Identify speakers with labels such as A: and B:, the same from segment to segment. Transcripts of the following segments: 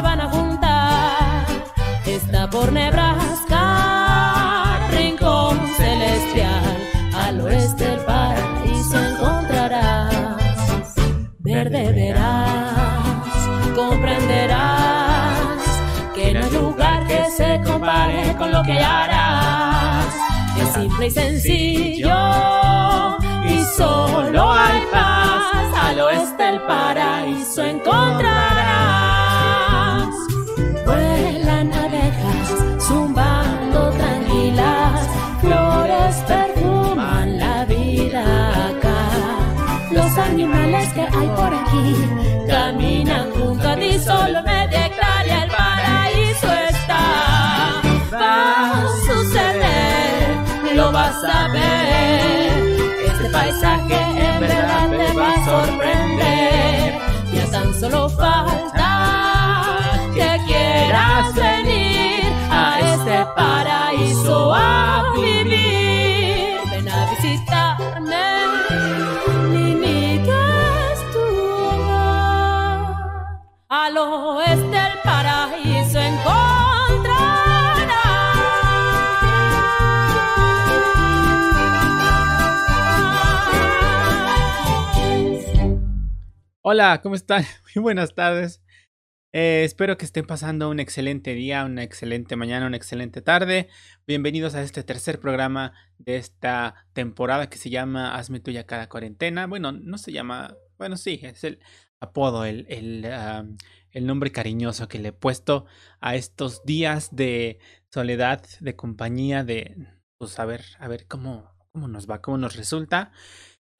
A: van a juntar. Está por Nebraska, rincón celestial, al oeste del paraíso encontrarás. Verde verás, comprenderás que no hay lugar que se compare con lo que harás. Es simple y sencillo y solo hay paz. Al oeste del paraíso encontrarás. Ti, solo media hectárea el paraíso está. Va a suceder, lo vas a ver. Este paisaje en verdad te va a sorprender. Ya tan solo falta que quieras venir a este paraíso a vivir.
B: Hola, ¿cómo están? Muy buenas tardes. Eh, espero que estén pasando un excelente día, una excelente mañana, una excelente tarde. Bienvenidos a este tercer programa de esta temporada que se llama Hazme tuya cada cuarentena. Bueno, no se llama, bueno, sí, es el apodo, el, el, el nombre cariñoso que le he puesto a estos días de soledad, de compañía, de, pues a ver, a ver cómo, cómo nos va, cómo nos resulta.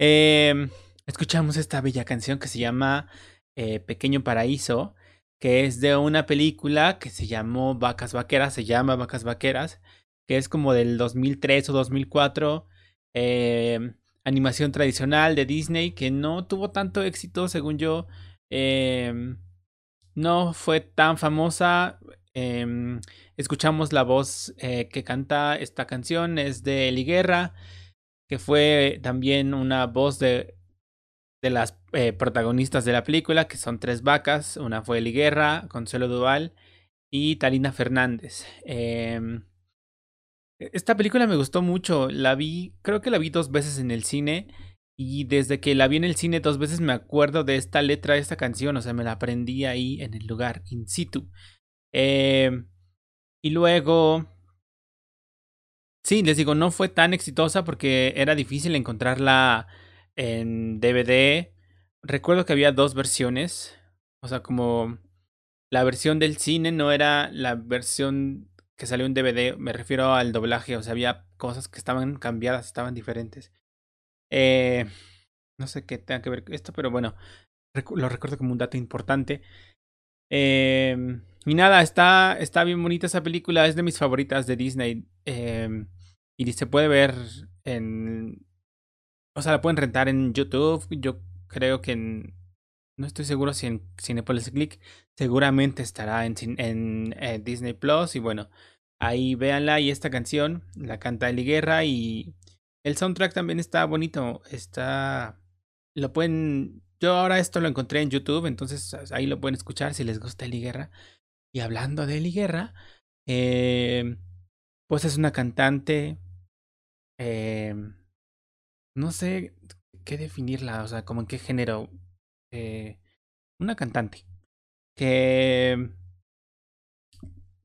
B: Em, escuchamos esta bella canción que se llama eh, Pequeño Paraíso, que es de una película que se llamó Vacas Vaqueras, se llama Vacas Vaqueras, que es como del 2003 o 2004, eh, animación tradicional de Disney, que no tuvo tanto éxito, según yo, eh, no fue tan famosa. Eh, escuchamos la voz eh, que canta esta canción, es de Eli Guerra, que fue también una voz de de las eh, protagonistas de la película, que son tres vacas. Una fue Eli Guerra, Consuelo Duval y Talina Fernández. Eh, esta película me gustó mucho. La vi, creo que la vi dos veces en el cine. Y desde que la vi en el cine dos veces me acuerdo de esta letra, de esta canción. O sea, me la aprendí ahí en el lugar, in situ. Eh, y luego... Sí, les digo, no fue tan exitosa porque era difícil encontrarla en DVD. Recuerdo que había dos versiones. O sea, como la versión del cine no era la versión que salió en DVD. Me refiero al doblaje. O sea, había cosas que estaban cambiadas, estaban diferentes. Eh, no sé qué tenga que ver con esto, pero bueno, lo recuerdo como un dato importante. Eh, y nada, está, está bien bonita esa película. Es de mis favoritas de Disney. Eh, y se puede ver en o sea, la pueden rentar en YouTube. Yo creo que en. No estoy seguro si en Cinepolis Click. Seguramente estará en, en eh, Disney Plus. Y bueno, ahí véanla. Y esta canción la canta Eli Guerra. Y el soundtrack también está bonito. Está. Lo pueden. Yo ahora esto lo encontré en YouTube. Entonces ahí lo pueden escuchar si les gusta Eli Guerra. Y hablando de Eli Guerra. Eh, pues es una cantante. Eh, no sé qué definirla, o sea, como en qué género. Eh, una cantante que,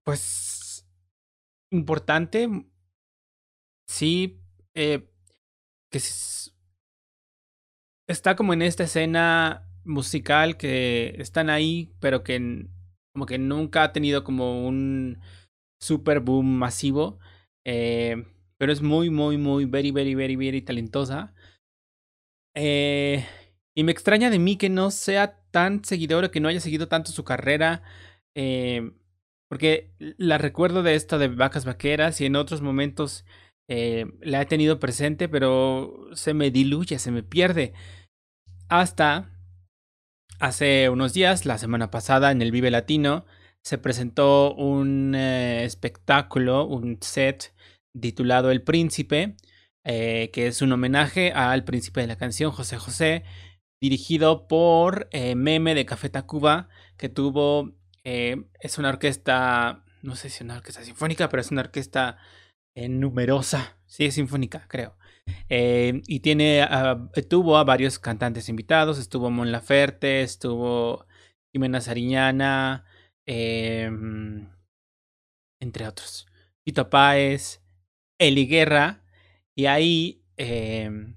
B: pues, importante, sí, eh, que está como en esta escena musical que están ahí, pero que como que nunca ha tenido como un super boom masivo. Eh, pero es muy, muy, muy, very, very, very, very talentosa. Eh, y me extraña de mí que no sea tan seguidora, que no haya seguido tanto su carrera. Eh, porque la recuerdo de esto de Vacas Vaqueras y en otros momentos eh, la he tenido presente, pero se me diluye, se me pierde. Hasta hace unos días, la semana pasada, en el Vive Latino, se presentó un espectáculo, un set titulado El Príncipe, eh, que es un homenaje al príncipe de la canción, José José, dirigido por eh, Meme de Café Tacuba, que tuvo, eh, es una orquesta, no sé si es una orquesta sinfónica, pero es una orquesta numerosa, sí es sinfónica, creo. y tiene, tuvo a varios cantantes invitados, estuvo Mon Laferte, estuvo Jimena Sariñana, em, entre otros. Tito Páez, Eli Guerra, y ahí em,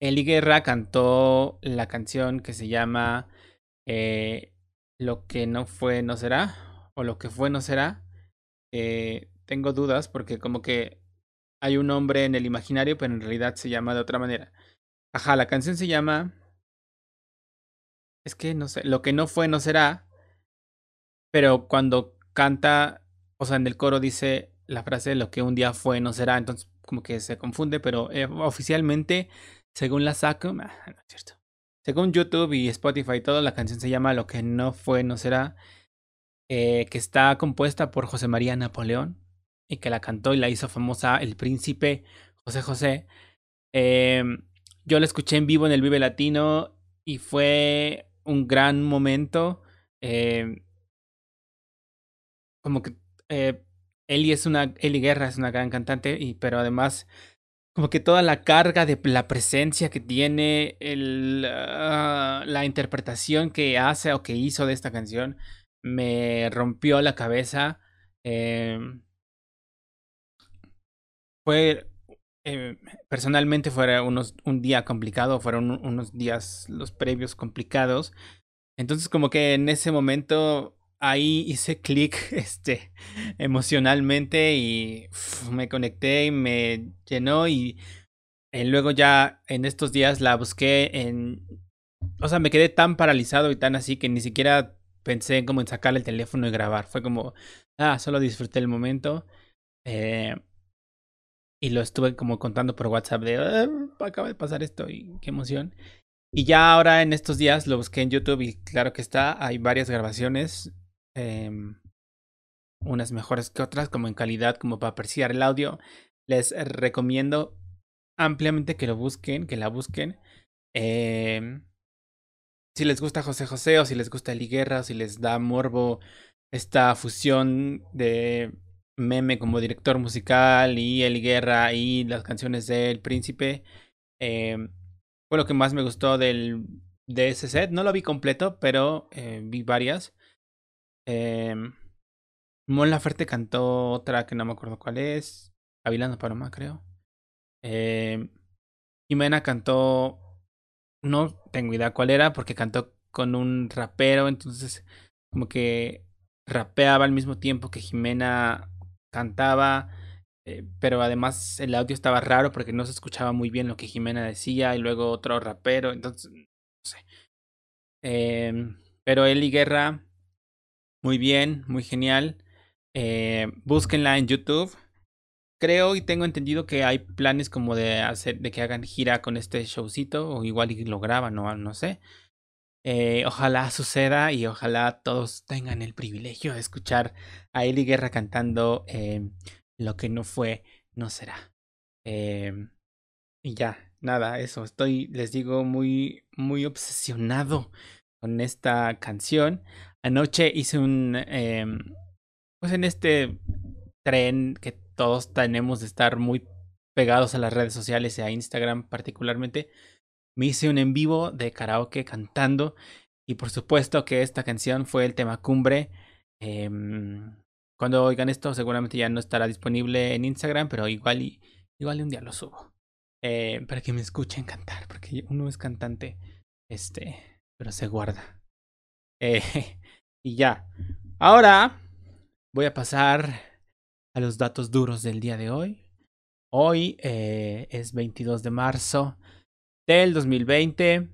B: Eli Guerra cantó la canción que se llama eh, Lo que no fue no será, o Lo que fue no será. Eh, tengo dudas porque como que hay un nombre en el imaginario, pero en realidad se llama de otra manera. Ajá, la canción se llama... Es que no sé, Lo que no fue no será, pero cuando canta, o sea, en el coro dice la frase Lo que un día fue no será, entonces como que se confunde, pero eh, oficialmente según la saco, ah, no es cierto. Según YouTube y Spotify, toda la canción se llama Lo que no fue, no será. Eh, que está compuesta por José María Napoleón y que la cantó y la hizo famosa el príncipe José José. Em, yo la escuché en vivo en el Vive Latino y fue un gran momento. Em, como que eh, Eli es una Eli Guerra es una gran cantante y pero además como que toda la carga de la presencia que tiene, el, ah, la interpretación que hace o que hizo de esta canción, me rompió la cabeza. Em, fue, em, personalmente fue unos, un día complicado, fueron unos días los previos complicados. Entonces como que en ese momento ahí hice clic este, emocionalmente y me conecté y me llenó y eh, luego ya en estos días la busqué en... O sea, me quedé tan paralizado y tan así que ni siquiera pensé en como sacar el teléfono y grabar. Fue como, ah, solo disfruté el momento. Eh, y lo estuve como contando por WhatsApp de, ah, acaba de pasar esto y qué emoción. Y ya ahora en estos días lo busqué en YouTube y claro que está, hay varias grabaciones Em, unas mejores que otras, como en calidad, como para apreciar el audio. Les recomiendo ampliamente que lo busquen, que la busquen. Em, si les gusta José José o si les gusta Eli Guerra, o si les da morbo esta fusión de meme como director musical y Eli Guerra y las canciones del príncipe. Eh, fue lo que más me gustó del, de ese set. No lo vi completo, pero eh, vi varias. Eh, Mon cantó otra que no me acuerdo cuál es. Avilano Paloma, creo. Eh, Jimena cantó. No tengo idea cuál era, porque cantó con un rapero, entonces, como que rapeaba al mismo tiempo que Jimena cantaba. Eh, pero además el audio estaba raro porque no se escuchaba muy bien lo que Jimena decía y luego otro rapero, entonces, no sé. Eh, pero Eli Guerra muy bien, muy genial. Eh, búsquenla en YouTube. Creo y tengo entendido que hay planes como de hacer, de que hagan gira con este showcito, o igual lo graban, o no sé. Eh, ojalá suceda y ojalá todos tengan el privilegio de escuchar a Eli Guerra cantando eh, Lo que no fue, no será. Eh, y ya, nada, eso. Estoy, les digo, muy, muy obsesionado con esta canción. Anoche hice un... Em, pues en este tren que todos tenemos de estar muy pegados a las redes sociales y a Instagram particularmente, me hice un en vivo de karaoke cantando y por supuesto que esta canción fue el tema cumbre. Em, cuando oigan esto seguramente ya no estará disponible en Instagram, pero igual y, igual un día lo subo. Eh, para que me escuchen cantar, porque uno es cantante, este, pero se guarda. Eh, y ya. Ahora voy a pasar a los datos duros del día de hoy. Hoy eh, es 22 de marzo del 2020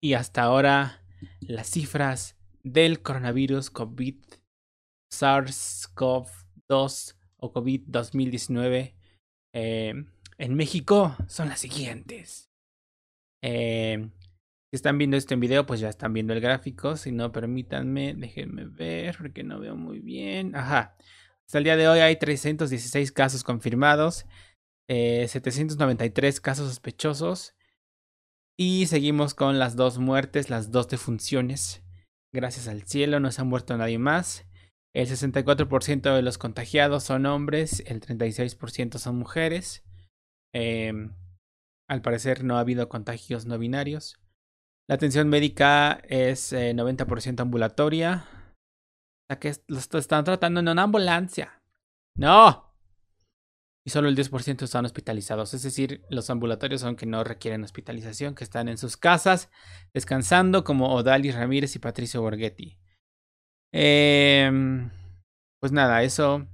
B: y hasta ahora las cifras del coronavirus COVID SARS-CoV-2 o COVID 2019 eh, en México son las siguientes. Eh, si están viendo este video, pues ya están viendo el gráfico. Si no, permítanme, déjenme ver porque no veo muy bien. Ajá. Hasta el día de hoy hay 316 casos confirmados, 793 eh, casos sospechosos Y seguimos con las dos muertes, las dos defunciones. Gracias al cielo no se ha muerto nadie más. El 64% de los contagiados son hombres, el 36% son mujeres. Em, al parecer no ha habido contagios no binarios. La atención médica es 90% eh, ambulatoria. O sea que los están tratando en una ambulancia. ¡No! Y solo el 10% están hospitalizados. Es decir, los ambulatorios son que no requieren hospitalización, que están en sus casas descansando, como Odalis Ramírez y Patricio Borghetti. Em, pues nada, eso.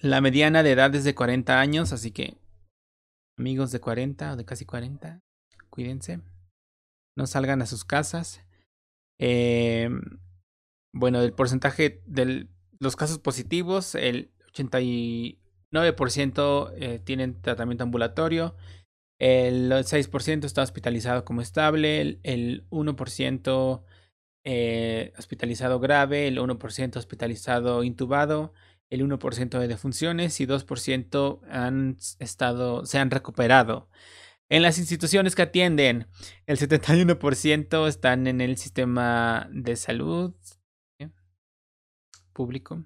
B: La mediana de edad es de 40 años, así que amigos de 40 o de casi 40, cuídense. No salgan a sus casas. Em, bueno, el porcentaje de los casos positivos, el 89% eh, tienen tratamiento ambulatorio. El 6% está hospitalizado como estable. El, el 1% eh, hospitalizado grave, el 1% hospitalizado intubado, el 1% de defunciones y 2% han estado, se han recuperado. En las instituciones que atienden, el 71% están en el sistema de salud público.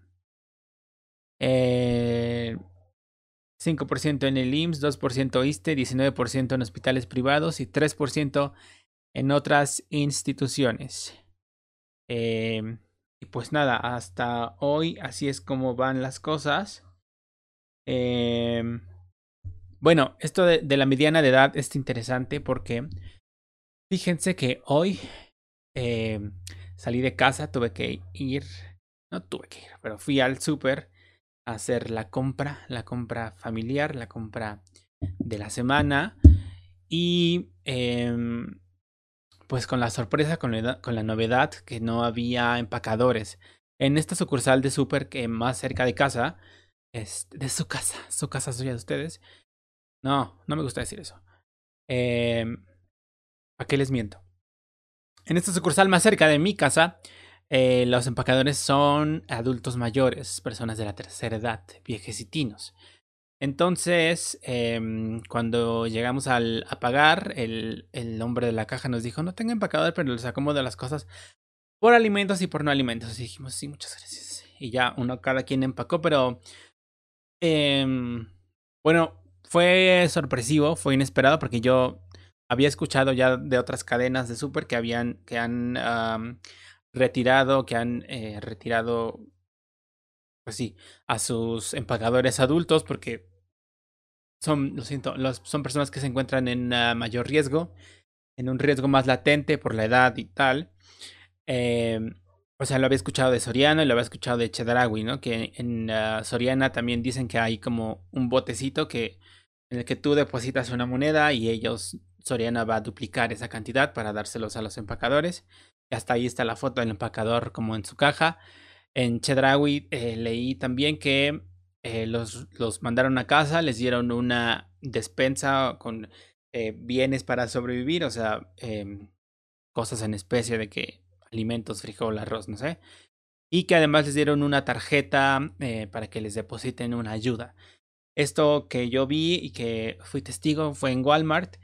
B: 5% en el IMSS, 2% ISTE, 19% en hospitales privados y 3% en otras instituciones. Em, y pues nada, hasta hoy así es como van las cosas. Em, bueno, esto de, la mediana de edad es interesante porque fíjense que hoy eh, salí de casa, tuve que ir, no tuve que ir, pero fui al súper a hacer la compra, la compra familiar, la compra de la semana y eh, pues con la sorpresa, con la, con la novedad que no había empacadores. En esta sucursal de súper que más cerca de casa, es de su casa, su casa suya de ustedes. No, no me gusta decir eso. Eh, ¿A qué les miento? En esta sucursal más cerca de mi casa, eh, los empacadores son adultos mayores, personas de la tercera edad, viejecitinos. Entonces, em, cuando llegamos al, a pagar, el, el, hombre de la caja nos dijo, no tenga empacador, pero les acomodo las cosas por alimentos y por no alimentos. Y dijimos, sí, muchas gracias. Y ya uno cada quien empacó, pero... Em, bueno, fue sorpresivo, fue inesperado porque yo había escuchado ya de otras cadenas de súper que habían, que han retirado, que han eh, retirado pues sí, a sus empacadores adultos porque son, lo siento, los, son personas que se encuentran en mayor riesgo, en un riesgo más latente por la edad y tal. Eh, o sea, lo había escuchado de Soriana y lo había escuchado de Chedragui, ¿no? Que en uh, Soriana también dicen que hay como un botecito que en el que tú depositas una moneda y ellos, Soriana va a duplicar esa cantidad para dárselos a los empacadores. Hasta ahí está la foto del empacador como en su caja. En Chedraui eh, leí también que eh, los, los, mandaron a casa, les dieron una despensa con eh, bienes para sobrevivir, o sea, em, cosas en especie de que alimentos, frijol, arroz, no sé. Y que además les dieron una tarjeta para que les depositen una ayuda. Esto que yo vi y que fui testigo fue en Walmart.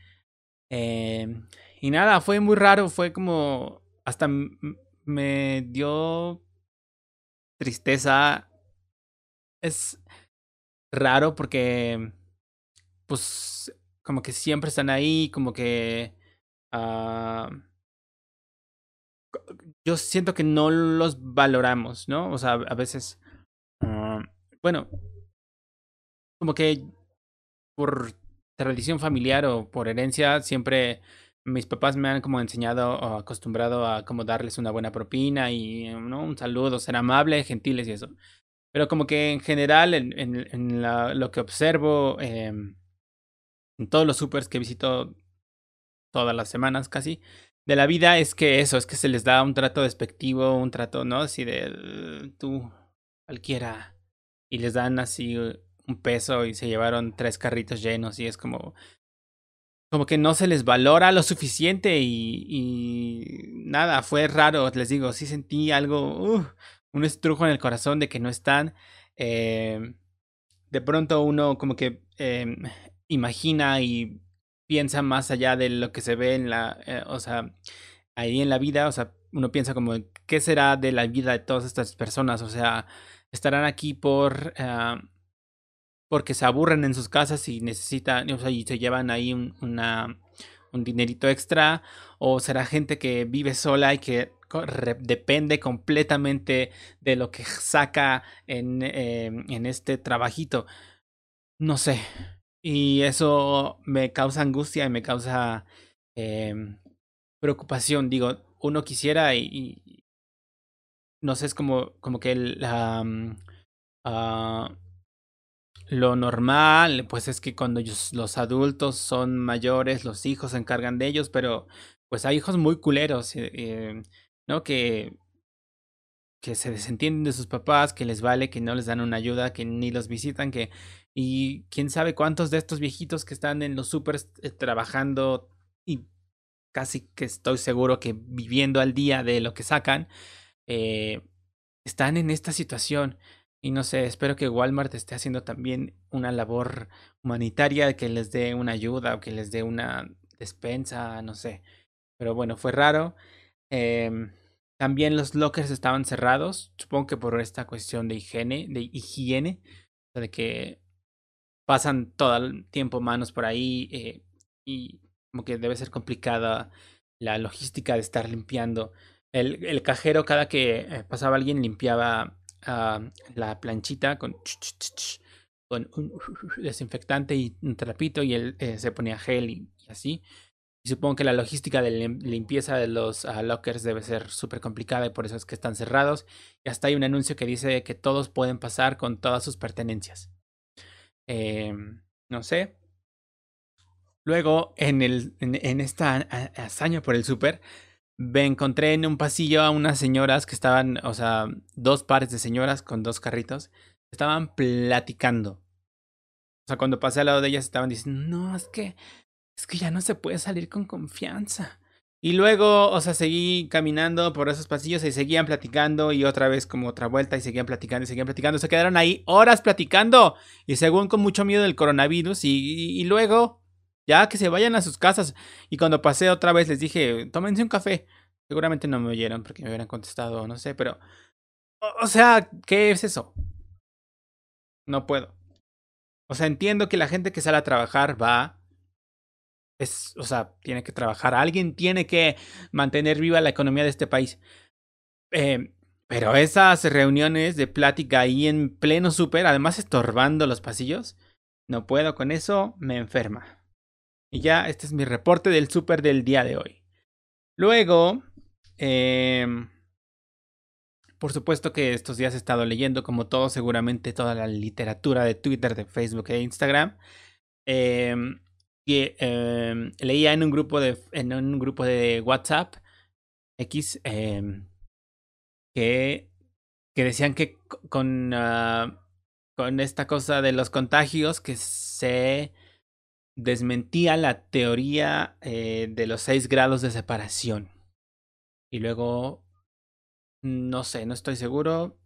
B: Em, y nada, fue muy raro, fue como hasta me dio tristeza es raro porque, pues, como que siempre están ahí, como que... Uh, yo siento que no los valoramos, ¿no? O sea, a veces... Uh, bueno, como que por tradición familiar o por herencia siempre mis papás me han como enseñado o acostumbrado a como darles una buena propina y ¿no? un saludo, ser amable, gentiles y eso. Pero como que en general, en, la, lo que observo eh, en todos los supers que visito todas las semanas casi, de la vida es que eso, es que se les da un trato despectivo, un trato, ¿no? Así de tú, cualquiera, y les dan así un peso y se llevaron tres carritos llenos y es como, como que no se les valora lo suficiente y, nada, fue raro, les digo, sí sentí algo, uh, un estrujo en el corazón de que no están. Eh, de pronto uno como que eh, imagina y piensa más allá de lo que se ve en la, eh, o sea, ahí en la vida, o sea, uno piensa como, ¿qué será de la vida de todas estas personas? O sea, estarán aquí por, porque se aburren en sus casas y necesitan, o sea, y se llevan ahí un, un dinerito extra, o será gente que vive sola y que depende completamente de lo que saca en, eh, en este trabajito. No sé. Y eso me causa angustia y me causa eh, preocupación. Digo, uno quisiera y, no sé, es como, como que la, um, uh, lo normal, pues es que cuando los adultos son mayores, los hijos se encargan de ellos, pero pues hay hijos muy culeros. Eh, ¿no? Que, que se desentienden de sus papás, que les vale, que no les dan una ayuda, que ni los visitan, que... Y quién sabe cuántos de estos viejitos que están en los super eh, trabajando y casi que estoy seguro que viviendo al día de lo que sacan, eh, están en esta situación. Y no sé, espero que Walmart esté haciendo también una labor humanitaria, que les dé una ayuda o que les dé una despensa, no sé. Pero bueno, fue raro. Eh, también los lockers estaban cerrados, supongo que por esta cuestión de higiene, de higiene, de que pasan todo el tiempo manos por ahí eh, y como que debe ser complicada la logística de estar limpiando. El, el cajero cada que eh, pasaba alguien limpiaba uh, la planchita con, un desinfectante y un trapito y él eh, se ponía gel y, así. Y supongo que la logística de limpieza de los uh, lockers debe ser súper complicada y por eso es que están cerrados. Y hasta hay un anuncio que dice que todos pueden pasar con todas sus pertenencias. Eh, no sé. Luego, en, el, en esta hazaña por el súper, me encontré en un pasillo a unas señoras que estaban, o sea, dos pares de señoras con dos carritos, estaban platicando. O sea, cuando pasé al lado de ellas estaban diciendo, no, es que es que ya no se puede salir con confianza. Y luego, o sea, seguí caminando por esos pasillos y seguían platicando y otra vez como otra vuelta y seguían platicando y seguían platicando. Se quedaron ahí horas platicando y según con mucho miedo del coronavirus y, y, luego ya que se vayan a sus casas. Y cuando pasé otra vez les dije, tómense un café. Seguramente no me oyeron porque me hubieran contestado, no sé, pero... O, sea, ¿qué es eso? No puedo. O sea, entiendo que la gente que sale a trabajar va es, o sea, tiene que trabajar. Alguien tiene que mantener viva la economía de este país. Eh, pero esas reuniones de plática ahí en pleno súper, además estorbando los pasillos, no puedo con eso, me enferma. Y ya, este es mi reporte del súper del día de hoy. Luego, eh, por supuesto que estos días he estado leyendo, como todo, seguramente toda la literatura de Twitter, de Facebook e Instagram. Eh, que eh, leía en un grupo de en un grupo de WhatsApp X que que decían que con uh, con esta cosa de los contagios que se desmentía la teoría eh, de los seis grados de separación y luego no sé no estoy seguro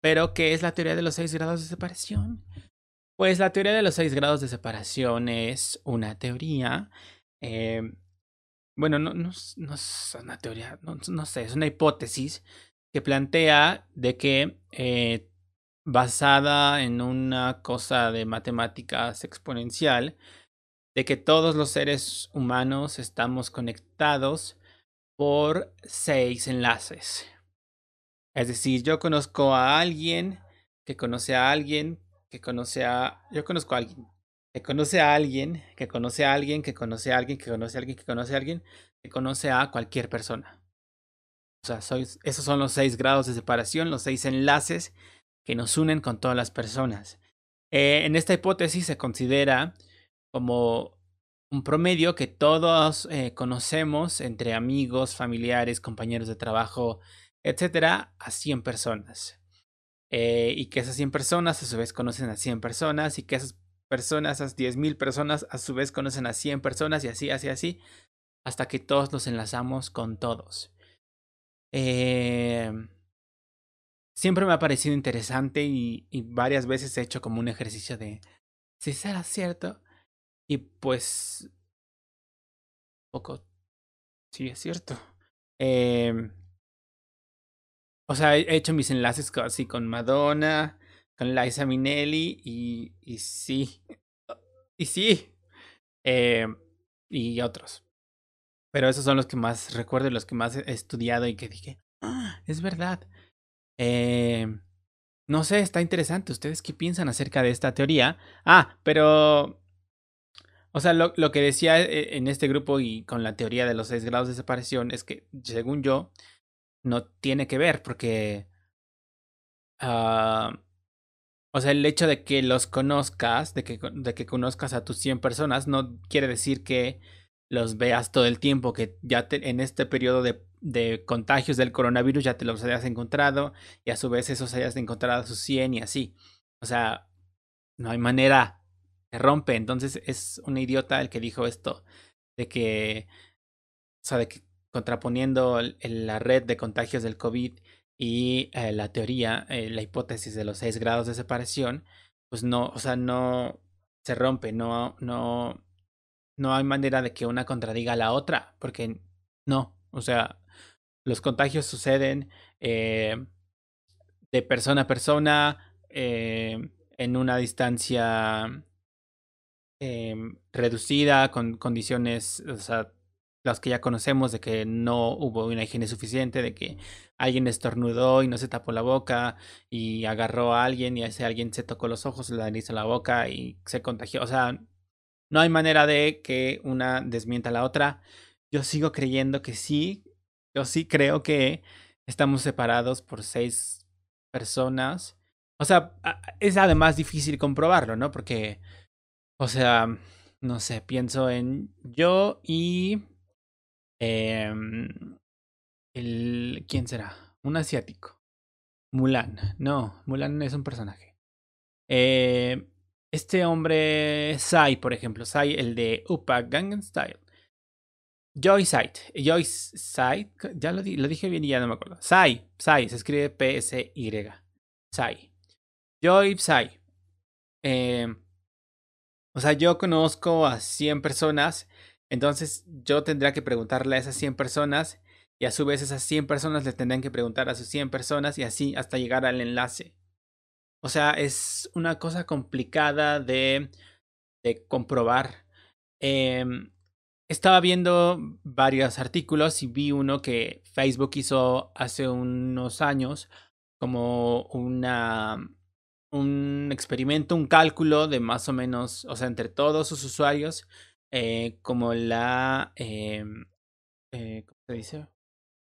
B: pero qué es la teoría de los seis grados de separación pues la teoría de los seis grados de separación es una teoría. Eh, bueno, no, no, es una teoría, no, no, sé, es una hipótesis que plantea de que eh, basada en una cosa de matemáticas exponencial, de que todos los seres humanos estamos conectados por seis enlaces. Es decir, yo conozco a alguien que conoce a alguien que conoce a... Yo conozco a alguien. Que conoce a alguien, que conoce a alguien, que conoce a alguien, que conoce a alguien, que conoce a alguien, que conoce a cualquier persona. O sea, esos son los seis grados de separación, los seis enlaces que nos unen con todas las personas. Eh, en esta hipótesis se considera como un promedio que todos eh, conocemos entre amigos, familiares, compañeros de trabajo, etcétera, a 100 personas. Eh, y que esas 100 personas a su vez conocen a 100 personas y que esas personas, esas 10.000 personas a su vez conocen a 100 personas y así, así, así, hasta que todos los enlazamos con todos. Eh, siempre me ha parecido interesante y, varias veces he hecho como un ejercicio de si será cierto. Y pues poco sí es cierto. Em, o sea, he hecho mis enlaces así con Madonna, con Liza Minnelli y, y sí, y sí, em, y otros. Pero esos son los que más recuerdo los que más he estudiado y que dije, ah, es verdad. Eh, no sé, está interesante. ¿Ustedes qué piensan acerca de esta teoría? Ah, pero... O sea, lo, lo que decía eh, en este grupo y con la teoría de los seis grados de separación es que, según yo, no tiene que ver porque... Uh, o sea, el hecho de que los conozcas, de que, de que conozcas a tus 100 personas, no quiere decir que los veas todo el tiempo, que ya en este periodo de, de, contagios del coronavirus ya te los hayas encontrado y a su vez esos hayas encontrado a sus 100 y así. O sea, no hay manera, rompe. Entonces es un idiota el que dijo esto, de que, o sea, de que contraponiendo la red de contagios del COVID y eh, la teoría, eh, la hipótesis de los 6 grados de separación, pues no, o sea, no se rompe, no, no, no hay manera de que una contradiga a la otra, porque no, o sea, los contagios suceden eh, de persona a persona en una distancia eh, reducida, con condiciones, o sea, las que ya conocemos de que no hubo una higiene suficiente, de que alguien estornudó y no se tapó la boca y agarró a alguien y ese alguien se tocó los ojos, la nariz la boca y se contagió. O sea, no hay manera de que una desmienta a la otra. Yo sigo creyendo que sí. Yo sí creo que estamos separados por seis personas. O sea, es además difícil comprobarlo, ¿no? Porque, o sea, no sé, pienso en yo y... Eh, el, ¿Quién será? Un asiático. Mulan. No, Mulan es un personaje. Eh, este hombre, Sai, por ejemplo, Sai, el de Upa Gangnam Style. Joy Sight, Joy Sight, ya lo, lo, dije bien y ya no me acuerdo. Sai, Sai, se escribe P-S-Y. Sai. Joy Sai. Eh, o sea, yo conozco a 100 personas, entonces yo tendría que preguntarle a esas 100 personas y a su vez esas 100 personas le tendrán que preguntar a sus 100 personas y así hasta llegar al enlace. O sea, es una cosa complicada de, de comprobar. Eh, estaba viendo varios artículos y vi uno que Facebook hizo hace unos años como una un experimento, un cálculo de más o menos, o sea, entre todos sus usuarios, eh, como la, eh, eh, ¿cómo se dice?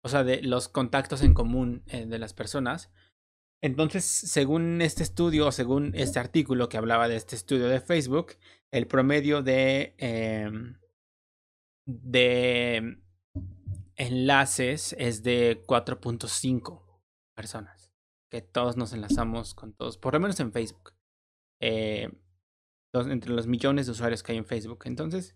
B: O sea, de los contactos en común eh, de las personas. Entonces, según este estudio, según este artículo que hablaba de este estudio de Facebook, el promedio de, eh, de enlaces es de 4.5 personas. Que todos nos enlazamos con todos, por lo menos en Facebook. Eh, entre los millones de usuarios que hay en Facebook. Entonces,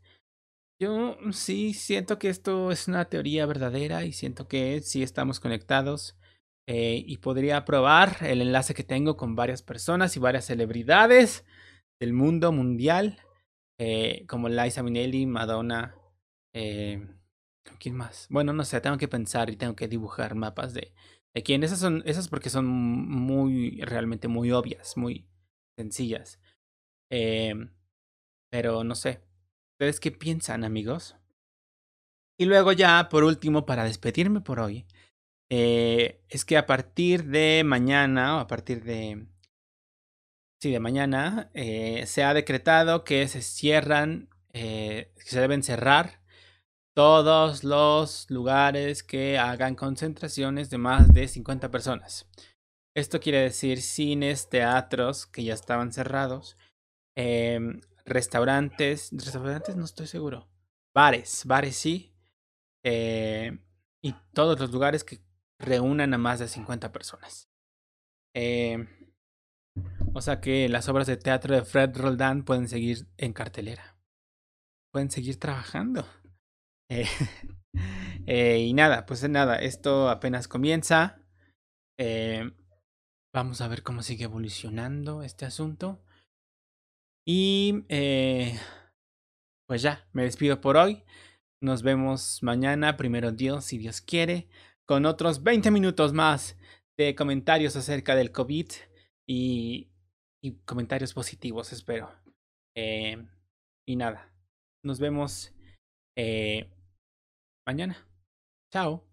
B: yo sí siento que esto es una teoría verdadera y siento que sí estamos conectados. Eh, y podría probar el enlace que tengo con varias personas y varias celebridades del mundo mundial, eh, como Liza Minnelli, Madonna, eh, ¿quién más? Bueno, no sé, tengo que pensar y tengo que dibujar mapas de, de quién. Esas son, esas porque son muy, realmente muy obvias, muy sencillas. Eh, pero no sé. ¿Ustedes qué piensan, amigos? Y luego ya, por último, para despedirme por hoy, eh, es que a partir de mañana, o a partir de... Sí, de mañana, eh, se ha decretado que se cierran, eh, que se deben cerrar todos los lugares que hagan concentraciones de más de 50 personas. Esto quiere decir cines, teatros que ya estaban cerrados, em, restaurantes, restaurantes no estoy seguro, bares, bares sí, y todos los lugares que reúnan a más de 50 personas. Eh, o sea que las obras de teatro de Fred Roldán pueden seguir en cartelera. Pueden seguir trabajando. Eh, eh, y nada, pues nada, esto apenas comienza. Eh, vamos a ver cómo sigue evolucionando este asunto. Y eh, pues ya, me despido por hoy. Nos vemos mañana, primero Dios, si Dios quiere, con otros 20 minutos más de comentarios acerca del COVID y, y comentarios positivos, espero. Eh, y nada, nos vemos eh, mañana. Chao.